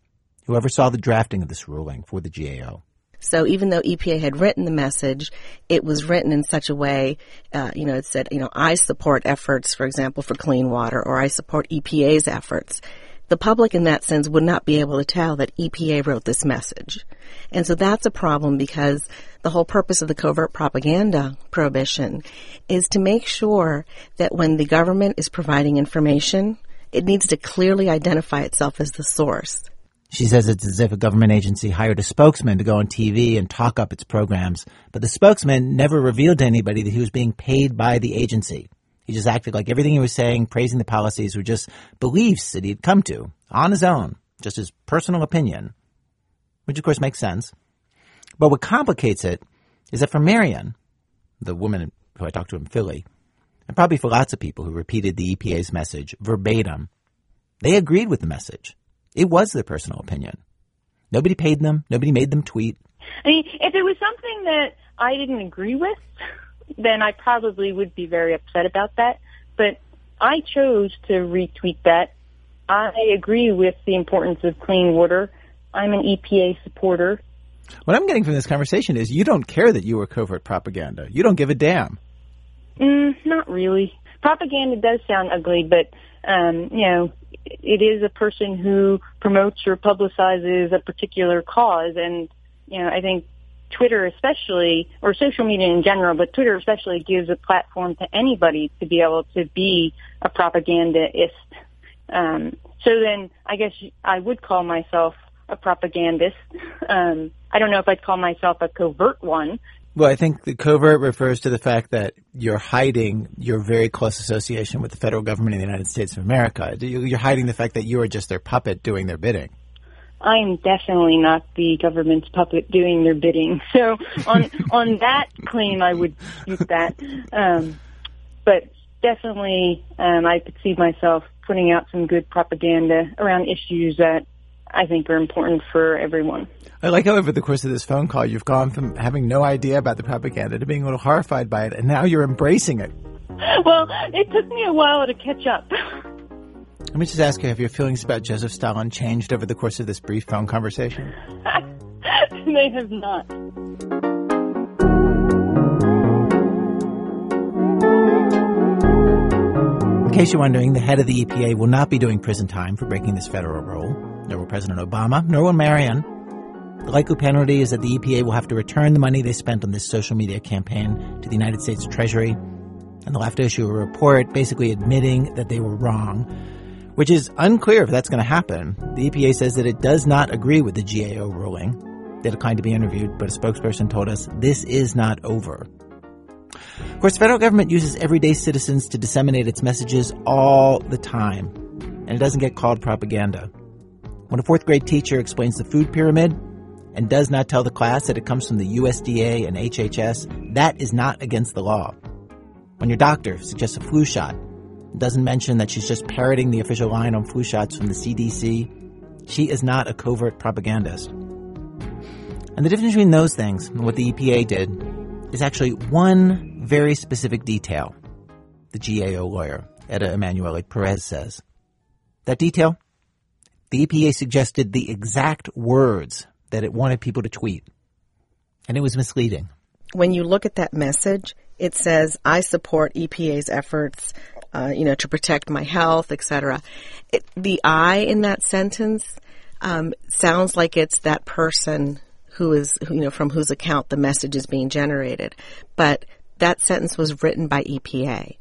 who oversaw the drafting of this ruling for the GAO. So even though EPA had written the message, it was written in such a way, uh, you know, it said, you know, I support efforts, for example, for clean water, or I support EPA's efforts. The public in that sense would not be able to tell that EPA wrote this message. And so that's a problem because the whole purpose of the covert propaganda prohibition is to make sure that when the government is providing information, it needs to clearly identify itself as the source. She says it's as if a government agency hired a spokesman to go on TV and talk up its programs, but the spokesman never revealed to anybody that he was being paid by the agency. He just acted like everything he was saying, praising the policies, were just beliefs that he'd come to on his own, just his personal opinion, which of course makes sense. But what complicates it is that for Marion, the woman who I talked to in Philly, and probably for lots of people who repeated the EPA's message verbatim, they agreed with the message. It was their personal opinion. Nobody paid them. Nobody made them tweet. I mean, if it was something that I didn't agree with, then I probably would be very upset about that. But I chose to retweet that. I agree with the importance of clean water. I'm an EPA supporter. What I'm getting from this conversation is you don't care that you were covert propaganda. You don't give a damn. Mm, not really. Propaganda does sound ugly, but um, you know, it is a person who promotes or publicizes a particular cause, and you know, I think Twitter especially, or social media in general, but Twitter especially gives a platform to anybody to be able to be a propagandist. Um, so then I guess I would call myself a propagandist. Um, I don't know if I'd call myself a covert one. Well, I think the covert refers to the fact that you're hiding your very close association with the federal government of the United States of America. You're hiding the fact that you are just their puppet doing their bidding. I'm definitely not the government's puppet doing their bidding. <laughs> So on on that claim, I would dispute that. Um, but definitely, um, I could see myself putting out some good propaganda around issues that I think are important for everyone. I like how over the course of this phone call, you've gone from having no idea about the propaganda to being a little horrified by it, and now you're embracing it. Well, it took me a while to catch up. <laughs> Let me just ask you, have your feelings about Joseph Stalin changed over the course of this brief phone conversation? <laughs> they have not. In case you're wondering, the head of the EPA will not be doing prison time for breaking this federal rule. Nor will President Obama, nor will Marion. The likely penalty is that the EPA will have to return the money they spent on this social media campaign to the United States Treasury, and they'll have to issue a report basically admitting that they were wrong, which is unclear if that's going to happen. The EPA says that it does not agree with the GAO ruling. They declined to be interviewed, but a spokesperson told us this is not over. Of course, the federal government uses everyday citizens to disseminate its messages all the time, and it doesn't get called propaganda. When a fourth grade teacher explains the food pyramid and does not tell the class that it comes from the USDA and HHS, that is not against the law. When your doctor suggests a flu shot and doesn't mention that she's just parroting the official line on flu shots from the CDC, she is not a covert propagandist. And the difference between those things and what the EPA did is actually one very specific detail the GAO lawyer Edda Emmanuelli Perez says. That detail? The EPA suggested the exact words that it wanted people to tweet. And it was misleading. When you look at that message, it says, I support EPA's efforts, uh, you know, to protect my health, etc. The I in that sentence um, sounds like it's that person who is, you know, from whose account the message is being generated. But that sentence was written by EPA.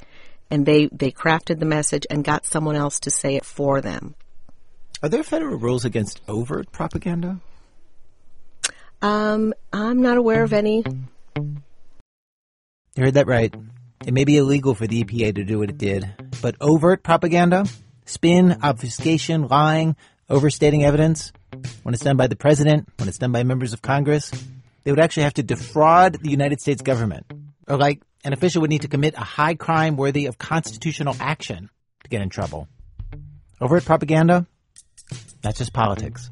And they, they crafted the message and got someone else to say it for them. Are there federal rules against overt propaganda? Um, I'm not aware of any. You heard that right. It may be illegal for the EPA to do what it did, but overt propaganda, spin, obfuscation, lying, overstating evidence, when it's done by the president, when it's done by members of Congress, they would actually have to defraud the United States government. Or like an official would need to commit a high crime worthy of constitutional action to get in trouble. Overt propaganda, that's just politics.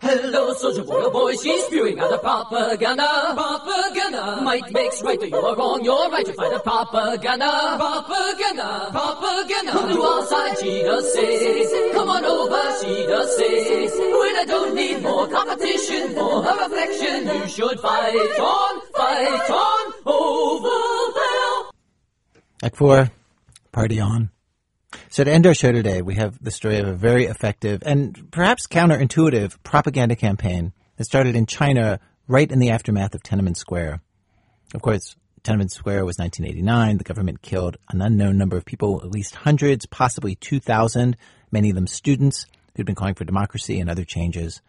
Hello, soldier boy, oh boy, she's spewing out the propaganda. Propaganda. Might makes right, you are wrong, you're right to fight the propaganda. Propaganda. Propaganda. Come to our side, she does say. Come on over, she does say. When I don't need more competition for her affection, you should fight on, fight on, over there. Act four, party on. So to end our show today, we have the story of a very effective and perhaps counterintuitive propaganda campaign that started in China right in the aftermath of Tiananmen Square. Of course, Tiananmen Square was 1989. The government killed an unknown number of people, at least hundreds, possibly 2,000, many of them students who'd been calling for democracy and other changes.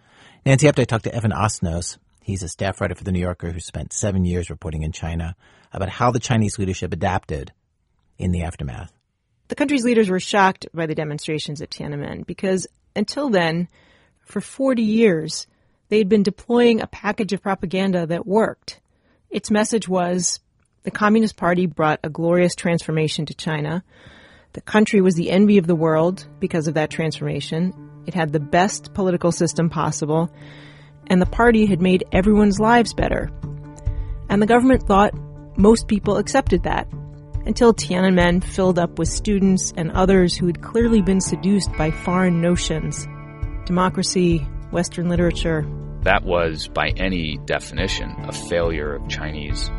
Nancy Updike talked to Evan Osnos. He's a staff writer for The New Yorker who spent seven years reporting in China about how the Chinese leadership adapted in the aftermath. The country's leaders were shocked by the demonstrations at Tiananmen because until then, for 40 years, they had been deploying a package of propaganda that worked. Its message was the Communist Party brought a glorious transformation to China. The country was the envy of the world because of that transformation. It had the best political system possible, and the party had made everyone's lives better. And the government thought most people accepted that until Tiananmen filled up with students and others who had clearly been seduced by foreign notions democracy, Western literature. That was, by any definition, a failure of Chinese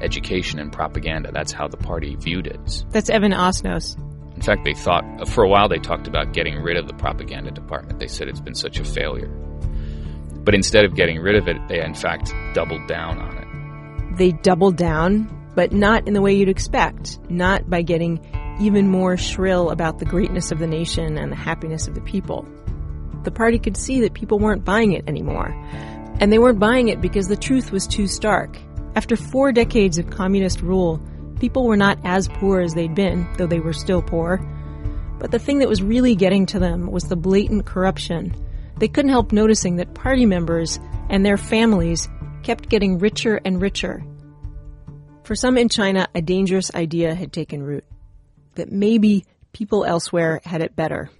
education and propaganda. That's how the party viewed it. That's Evan Osnos. In fact, they thought, for a while, they talked about getting rid of the propaganda department. They said it's been such a failure. But instead of getting rid of it, they in fact doubled down on it. They doubled down, but not in the way you'd expect, not by getting even more shrill about the greatness of the nation and the happiness of the people. The party could see that people weren't buying it anymore. And they weren't buying it because the truth was too stark. After four decades of communist rule, people were not as poor as they'd been, though they were still poor. But the thing that was really getting to them was the blatant corruption. They couldn't help noticing that party members and their families kept getting richer and richer. For some in China, a dangerous idea had taken root that maybe people elsewhere had it better.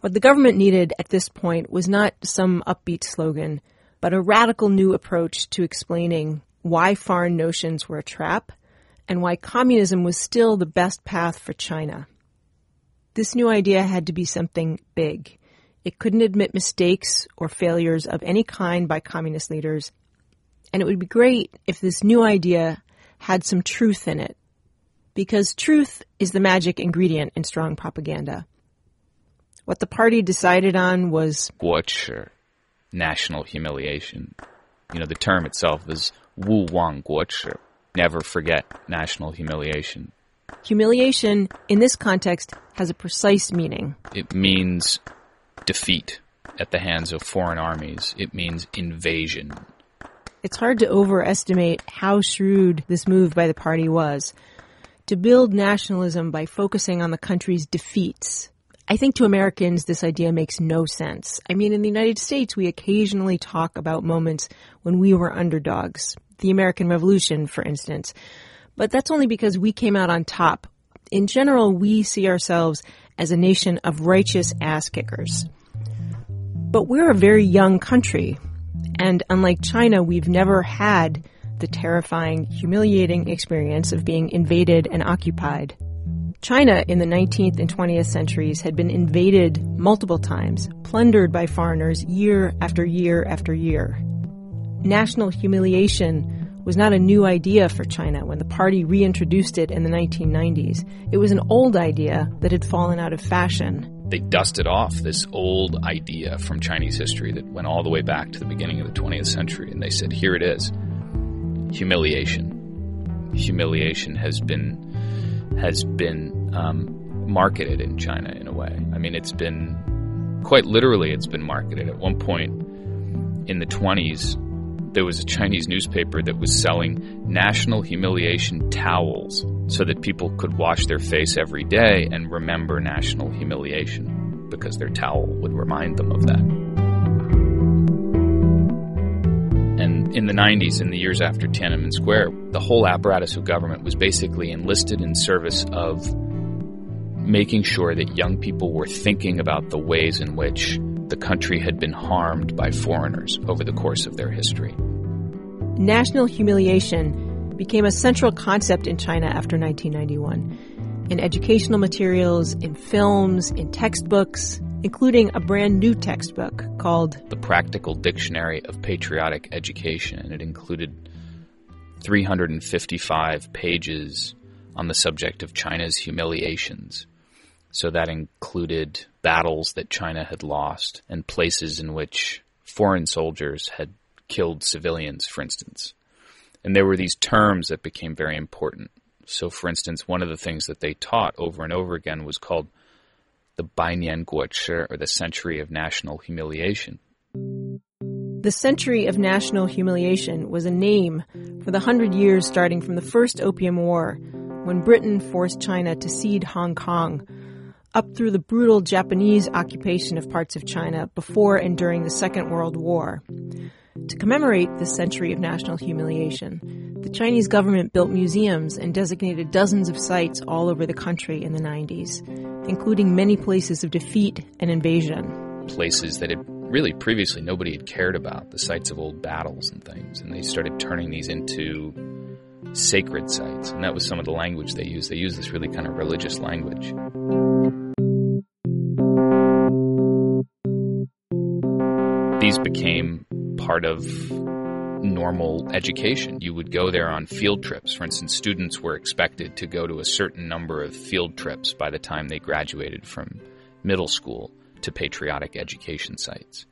What the government needed at this point was not some upbeat slogan, but a radical new approach to explaining why foreign notions were a trap and why communism was still the best path for China. This new idea had to be something big. It couldn't admit mistakes or failures of any kind by communist leaders, and it would be great if this new idea had some truth in it, because truth is the magic ingredient in strong propaganda. What the party decided on was Guochi, national humiliation. You know, the term itself is Wu Wang Guochi, never forget national humiliation. Humiliation, in this context, has a precise meaning. It means defeat at the hands of foreign armies. It means invasion. It's hard to overestimate how shrewd this move by the party was. To build nationalism by focusing on the country's defeats. I think to Americans, this idea makes no sense. I mean, in the United States, we occasionally talk about moments when we were underdogs. The American Revolution, for instance. But that's only because we came out on top. In general, we see ourselves as a nation of righteous ass kickers. But we're a very young country. And unlike China, we've never had the terrifying, humiliating experience of being invaded and occupied. China in the 19th and 20th centuries had been invaded multiple times, plundered by foreigners year after year after year. National humiliation was not a new idea for China when the party reintroduced it in the 1990s. It was an old idea that had fallen out of fashion. They dusted off this old idea from Chinese history that went all the way back to the beginning of the 20th century, and they said, here it is humiliation. Humiliation has been has been um, marketed in China in a way. I mean, it's been quite literally, it's been marketed. At one point in the 20s, there was a Chinese newspaper that was selling national humiliation towels so that people could wash their face every day and remember national humiliation because their towel would remind them of that. And in the 90s, in the years after Tiananmen Square, the whole apparatus of government was basically enlisted in service of making sure that young people were thinking about the ways in which the country had been harmed by foreigners over the course of their history. National humiliation became a central concept in China after 1991. In educational materials, in films, in textbooks, including a brand new textbook called The Practical Dictionary of Patriotic Education. And it included 355 pages on the subject of China's humiliations. So that included battles that China had lost and places in which foreign soldiers had killed civilians, for instance. And there were these terms that became very important. So, for instance, one of the things that they taught over and over again was called the Bainian Guochi, or the Century of National Humiliation. The Century of National Humiliation was a name for the hundred years starting from the First Opium War, when Britain forced China to cede Hong Kong, up through the brutal Japanese occupation of parts of China before and during the Second World War. To commemorate this century of national humiliation, the Chinese government built museums and designated dozens of sites all over the country in the 90s, including many places of defeat and invasion. Places that had really previously nobody had cared about, the sites of old battles and things, and they started turning these into sacred sites. And that was some of the language they used. They used this really kind of religious language. Part of normal education. You would go there on field trips. For instance, students were expected to go to a certain number of field trips by the time they graduated from middle school to patriotic education sites.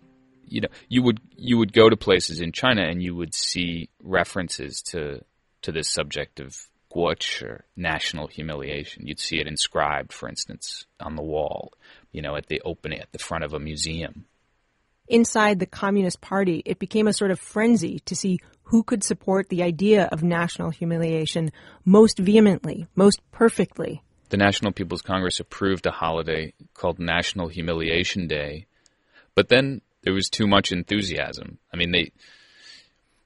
You know, you would you would go to places in China and you would see references to to this subject of guochi or national humiliation. You'd see it inscribed, for instance, on the wall, you know, at the opening at the front of a museum inside the Communist Party, it became a sort of frenzy to see who could support the idea of national humiliation most vehemently, most perfectly. The National People's Congress approved a holiday called National Humiliation Day, but then there was too much enthusiasm. I mean, they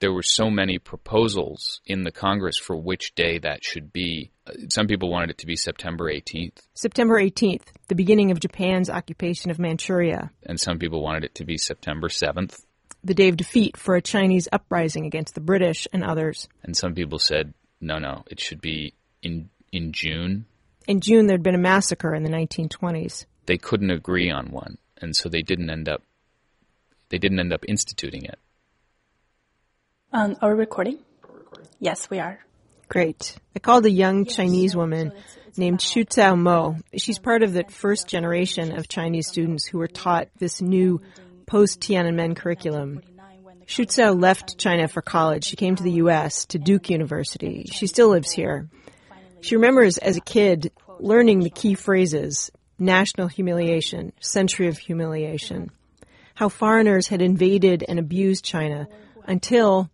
there were so many proposals in the Congress for which day that should be. Some people wanted it to be September 18th. September 18th, the beginning of Japan's occupation of Manchuria. And some people wanted it to be September 7th. The day of defeat for a Chinese uprising against the British and others. And some people said, no, no, it should be in, in June. In June, there'd been a massacre in the 1920s. They couldn't agree on one, and so they didn't end up they didn't end up instituting it. Um, are we recording? Yes, we are. Great. I called a young Chinese woman named Xu Zhao Mo. She's part of the first generation of Chinese students who were taught this new post Tiananmen curriculum. Xu Zhao left China for college. She came to the U.S. to Duke University. She still lives here. She remembers as a kid learning the key phrases national humiliation, century of humiliation, how foreigners had invaded and abused China until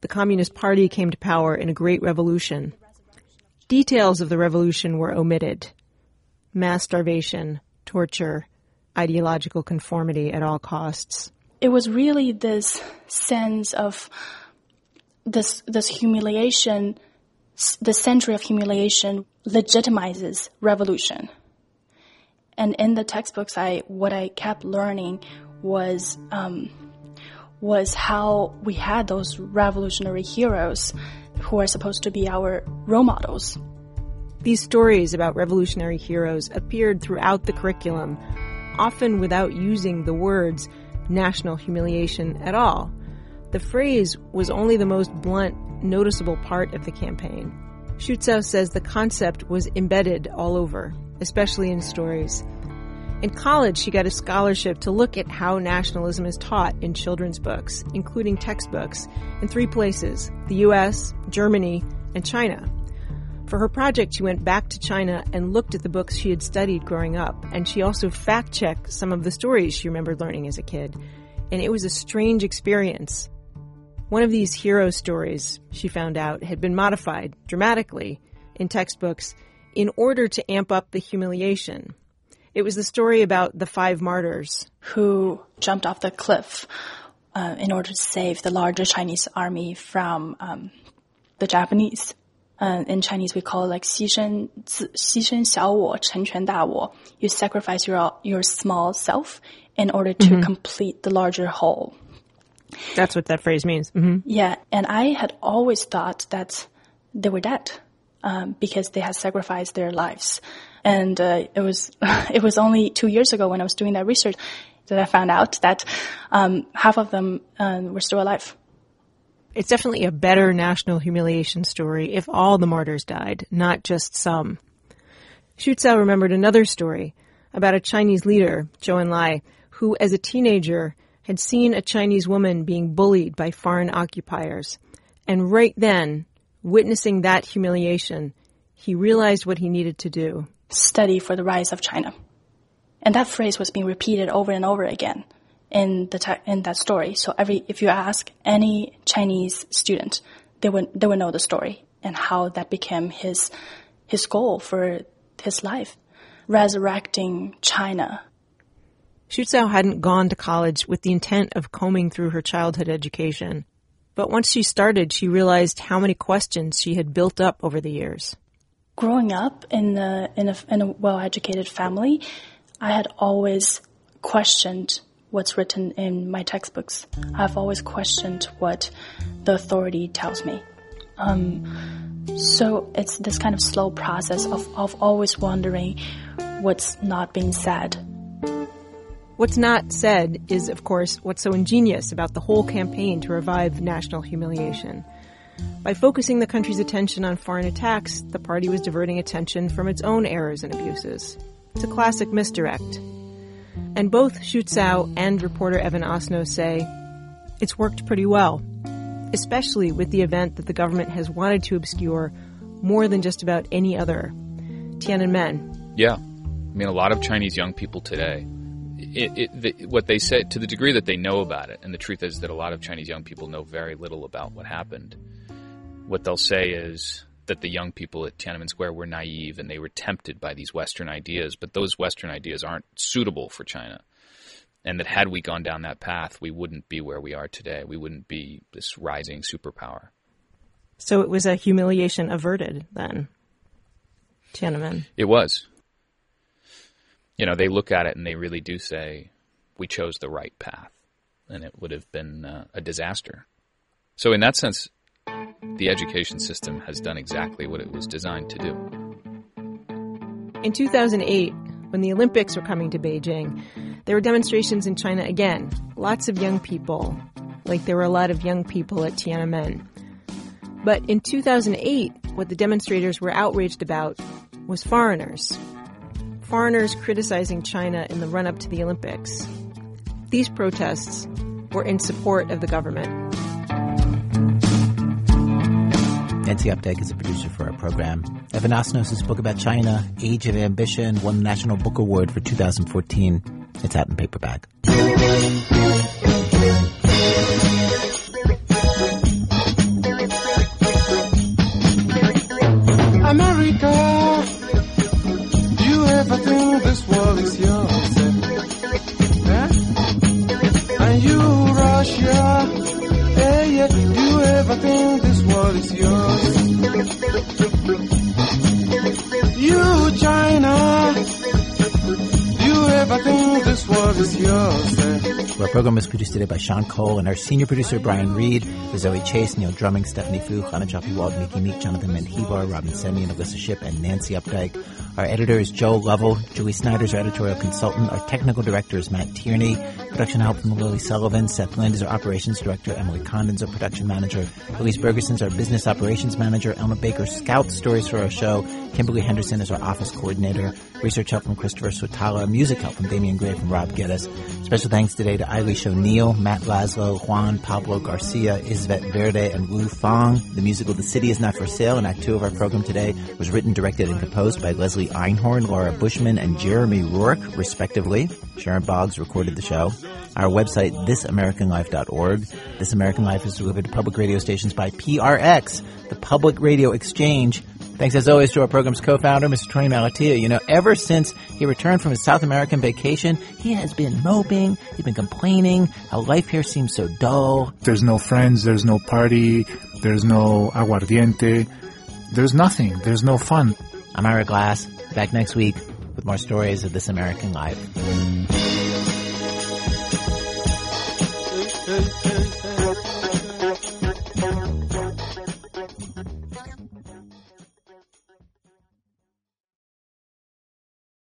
the Communist Party came to power in a great revolution. Details of the revolution were omitted mass starvation, torture, ideological conformity at all costs. It was really this sense of this, this humiliation, the century of humiliation legitimizes revolution. And in the textbooks, I, what I kept learning was, um, was how we had those revolutionary heroes who are supposed to be our role models. These stories about revolutionary heroes appeared throughout the curriculum, often without using the words national humiliation at all. The phrase was only the most blunt, noticeable part of the campaign. Xu Zhao says the concept was embedded all over, especially in stories. In college, she got a scholarship to look at how nationalism is taught in children's books, including textbooks, in three places the US, Germany, and China. For her project, she went back to China and looked at the books she had studied growing up, and she also fact checked some of the stories she remembered learning as a kid. And it was a strange experience. One of these hero stories, she found out, had been modified dramatically in textbooks in order to amp up the humiliation. It was the story about the five martyrs who jumped off the cliff uh, in order to save the larger Chinese army from um, the Japanese. Uh, in Chinese, we call it like 牺牲牺牲小我成全大我. You sacrifice your your small self in order to Mhm. complete the larger whole. That's what that phrase means. hmm Yeah, and I had always thought that they were dead um, because they had sacrificed their lives, and uh, it was <laughs> it was only two years ago when I was doing that research that I found out that um, half of them uh, were still alive. It's definitely a better national humiliation story if all the martyrs died, not just some. Xu Zhao remembered another story about a Chinese leader, Zhou Enlai, who as a teenager had seen a Chinese woman being bullied by foreign occupiers. And right then, witnessing that humiliation, he realized what he needed to do. Study for the rise of China, and that phrase was being repeated over and over again in the in that story. So every if you ask any Chinese student, they would they would know the story and how that became his his goal for his life, resurrecting China. Xu Zhao hadn't gone to college with the intent of combing through her childhood education. But once she started, she realized how many questions she had built up over the years. Growing up in a in a, in a well-educated family, I had always questioned what's written in my textbooks. I've always questioned what the authority tells me. Um, so it's this kind of slow process of, of always wondering what's not being said. What's not said is, of course, what's so ingenious about the whole campaign to revive national humiliation. By focusing the country's attention on foreign attacks, the party was diverting attention from its own errors and abuses. It's a classic misdirect. And both Xu Zhao and reporter Evan Osnos say it's worked pretty well, especially with the event that the government has wanted to obscure more than just about any other Tiananmen. Yeah. I mean, a lot of Chinese young people today, it, it, the, what they say, to the degree that they know about it, and the truth is that a lot of Chinese young people know very little about what happened. What they'll say is that the young people at Tiananmen Square were naive and they were tempted by these Western ideas, but those Western ideas aren't suitable for China. And that had we gone down that path, we wouldn't be where we are today. We wouldn't be this rising superpower. So it was a humiliation averted then. Tiananmen. It was. You know, they look at it and they really do say, we chose the right path. And it would have been uh, a disaster. So, in that sense, the education system has done exactly what it was designed to do. In 2008, when the Olympics were coming to Beijing, there were demonstrations in China again. Lots of young people, like there were a lot of young people at Tiananmen. But in 2008, what the demonstrators were outraged about was foreigners. Foreigners criticizing China in the run up to the Olympics. These protests were in support of the government. Nancy Updike is a producer for our program. Evan Osnos' book about China, Age of Ambition, won the National Book Award for 2014. It's out in paperback. Program was produced today by Sean Cole and our senior producer Brian Reed, with Zoe Chace, Neil Drumming, Stephanie Foo, Hannah Jaffe Wald, Miki Meek, Jonathan Menjivar, Robyn Semien, and Alissa Shipp, and Nancy Updike. Our editor is Joel Lovell. Julie Snyder's our editorial consultant. Our technical director is Matt Tierney. Production help from Lily Sullivan. Seth Lind is our operations director. Emily Condon's our production manager. Elise Bergerson's our business operations manager. Elma Baker scouts stories for our show. Kimberly Henderson is our office coordinator. Research help from Christopher Swetala. Music help from Damian Graef from Rob Geddis. Special thanks today to Eilish O'Neill, Matt Laszlo, Juan Pablo Garcia, Isvett Verde, and Wu Fong. The musical The City is Not for Sale in Act 2 of our program today was written, directed, and composed by Leslie Einhorn, Laura Bushman, and Jeremy Rourke, respectively. Sharon Boggs recorded the show. Our website, thisamericanlife.org. This American Life is delivered to public radio stations by PRX, the Public Radio Exchange. Thanks as always to our program's co-founder, Mr. Torey Malatia. You know, ever since he returned from his South American vacation, he has been moping, he's been complaining how life here seems so dull. There's no friends, there's no party, there's no aguardiente, there's nothing, there's no fun. I'm Ira Glass, back next week with more stories of this American life.